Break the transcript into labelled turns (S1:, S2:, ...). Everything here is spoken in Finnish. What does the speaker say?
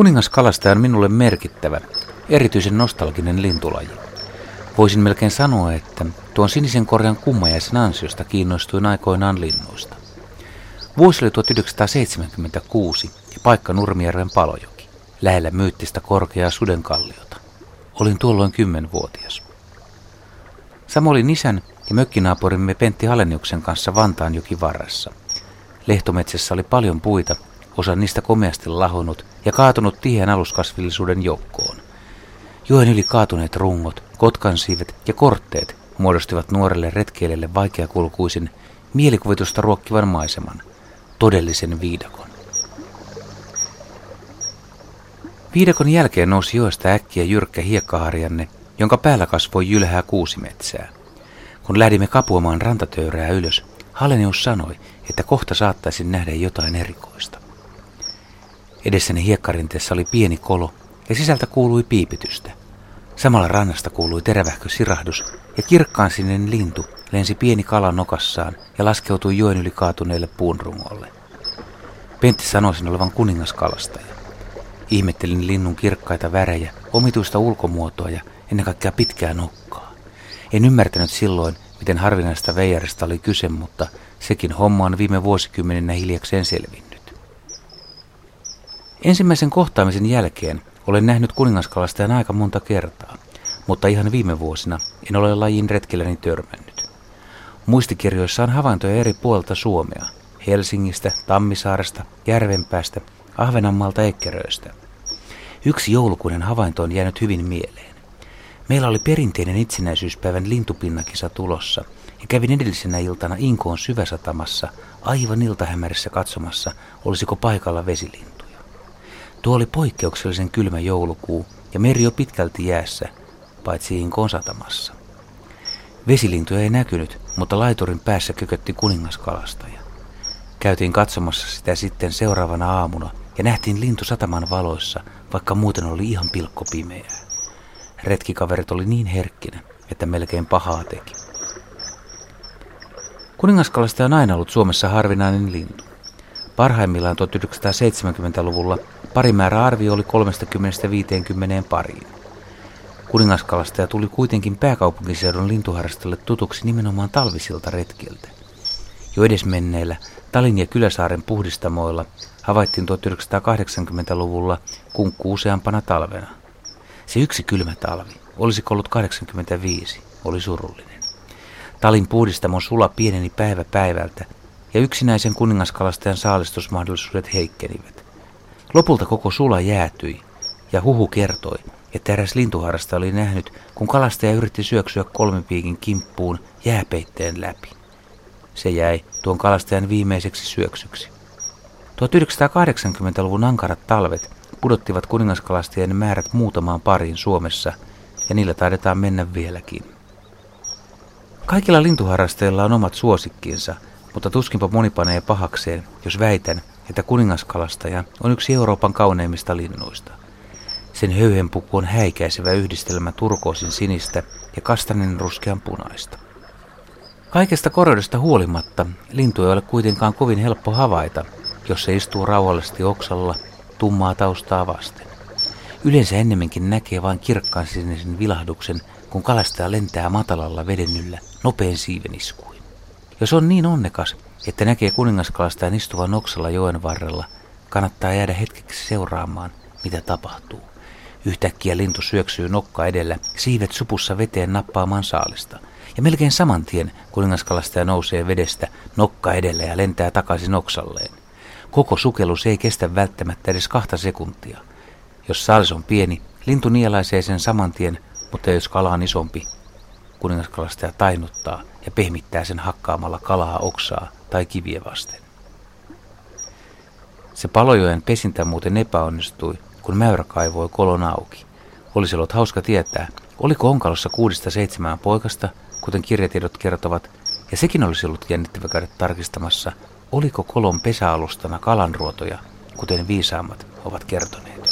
S1: Kuningaskalastaja on minulle merkittävä, erityisen nostalginen lintulaji. Voisin melkein sanoa, että tuon sinisen korjan kummajaisen ansiosta kiinnostuin aikoinaan linnuista. Vuosi oli 1976 ja paikka Nurmijärven Palojoki, lähellä myyttistä korkeaa sudenkalliota. Olin tuolloin kymmenvuotias. Sama olin isän ja mökkinaapurimme Pentti Haleniuksen kanssa Vantaanjoki varressa. Lehtometsässä oli paljon puita, osa niistä komeasti lahonnut ja kaatunut tiheen aluskasvillisuuden joukkoon. Joen yli kaatuneet rungot, kotkansiivet ja kortteet muodostivat nuorelle retkeilijälle vaikeakulkuisin, mielikuvitusta ruokkivan maiseman, todellisen viidakon. Viidakon jälkeen nousi joesta äkkiä jyrkkä hiekkaharjanne, jonka päällä kasvoi jylhää kuusimetsää. Kun lähdimme kapuamaan rantatöyrää ylös, Halenius sanoi, että kohta saattaisin nähdä jotain erikoista. Edessäni hiekkarinteessa oli pieni kolo ja sisältä kuului piipitystä. Samalla rannasta kuului terävähkö sirahdus ja kirkkaan sininen lintu lensi pieni kala nokassaan ja laskeutui joen yli kaatuneelle puunrungolle. Pentti sanoi sen olevan kuningaskalastaja. Ihmettelin linnun kirkkaita värejä, omituista ulkomuotoa ja ennen kaikkea pitkää nokkaa. En ymmärtänyt silloin, miten harvinaista veijarista oli kyse, mutta sekin homma on viime vuosikymmeninä hiljakseen selvinnyt. Ensimmäisen kohtaamisen jälkeen olen nähnyt kuningaskalastajan aika monta kertaa, mutta ihan viime vuosina en ole lajin retkelläni törmännyt. Muistikirjoissa on havaintoja eri puolta Suomea, Helsingistä, Tammisaaresta, Järvenpäästä, Ahvenanmaalta Ekkeröistä. Yksi joulukuinen havainto on jäänyt hyvin mieleen. Meillä oli perinteinen itsenäisyyspäivän lintupinnakisa tulossa ja kävin edellisenä iltana Inkoon syväsatamassa aivan iltahämärissä katsomassa, olisiko paikalla vesilintuja. Tuo oli poikkeuksellisen kylmä joulukuu ja meri jo pitkälti jäässä, paitsi Inkoon satamassa. Vesilintuja ei näkynyt, mutta laiturin päässä kökötti kuningaskalastaja. Käytiin katsomassa sitä sitten seuraavana aamuna ja nähtiin lintu sataman valoissa, vaikka muuten oli ihan pilkko pimeää. Retkikaverit oli niin herkkinä, että melkein pahaa teki. Kuningaskalasta on aina ollut Suomessa harvinainen lintu. Parhaimmillaan 1970-luvulla parimäärä arvio oli 30-50 pariin. Kuningaskalastaja tuli kuitenkin pääkaupunkiseudun lintuharrastalle tutuksi nimenomaan talvisilta retkiltä. Jo edesmenneillä Talin ja Kyläsaaren puhdistamoilla havaittiin 1980-luvulla kunkku useampana talvena. Se yksi kylmä talvi, olisi ollut 85, oli surullinen. Talin puhdistamon sula pieneni päivä päivältä ja yksinäisen kuningaskalastajan saalistusmahdollisuudet heikkenivät. Lopulta koko sula jäätyi ja huhu kertoi, että eräs lintuharrasta oli nähnyt, kun kalastaja yritti syöksyä kolmipiikin kimppuun jääpeitteen läpi. Se jäi tuon kalastajan viimeiseksi syöksyksi. 1980-luvun ankarat talvet pudottivat kuningaskalastajien määrät muutamaan pariin Suomessa, ja niillä taidetaan mennä vieläkin. Kaikilla lintuharrastajilla on omat suosikkinsa, mutta tuskinpa moni panee pahakseen, jos väitän, että kuningaskalastaja on yksi Euroopan kauneimmista linnuista. Sen höyhenpuku on häikäisevä yhdistelmä turkoosin sinistä ja kastanin ruskean punaista. Kaikesta koreudesta huolimatta lintu ei ole kuitenkaan kovin helppo havaita, jos se istuu rauhallisesti oksalla tummaa taustaa vasten. Yleensä ennemminkin näkee vain kirkkaan sinisen vilahduksen, kun kalastaja lentää matalalla vedennyllä nopein siiveniskuin. Jos on niin onnekas, että näkee kuningaskalastajan istuvan oksalla joen varrella, kannattaa jäädä hetkeksi seuraamaan, mitä tapahtuu. Yhtäkkiä lintu syöksyy nokka edellä, siivet supussa veteen nappaamaan saalista – ja melkein saman tien kuningaskalastaja nousee vedestä nokka edellä ja lentää takaisin oksalleen. Koko sukellus ei kestä välttämättä edes kahta sekuntia. Jos saalis on pieni, lintu nielaisee sen saman tien, mutta jos kala on isompi, kuningaskalastaja tainuttaa ja pehmittää sen hakkaamalla kalaa oksaa tai kiviä vasten. Se palojoen pesintä muuten epäonnistui, kun mäyrä kaivoi kolon auki. Olisi ollut hauska tietää, oliko onkalossa kuudesta seitsemään poikasta kuten kirjatiedot kertovat, ja sekin olisi ollut jännittävä käydä tarkistamassa, oliko kolon pesäalustana kalanruotoja, kuten viisaammat ovat kertoneet.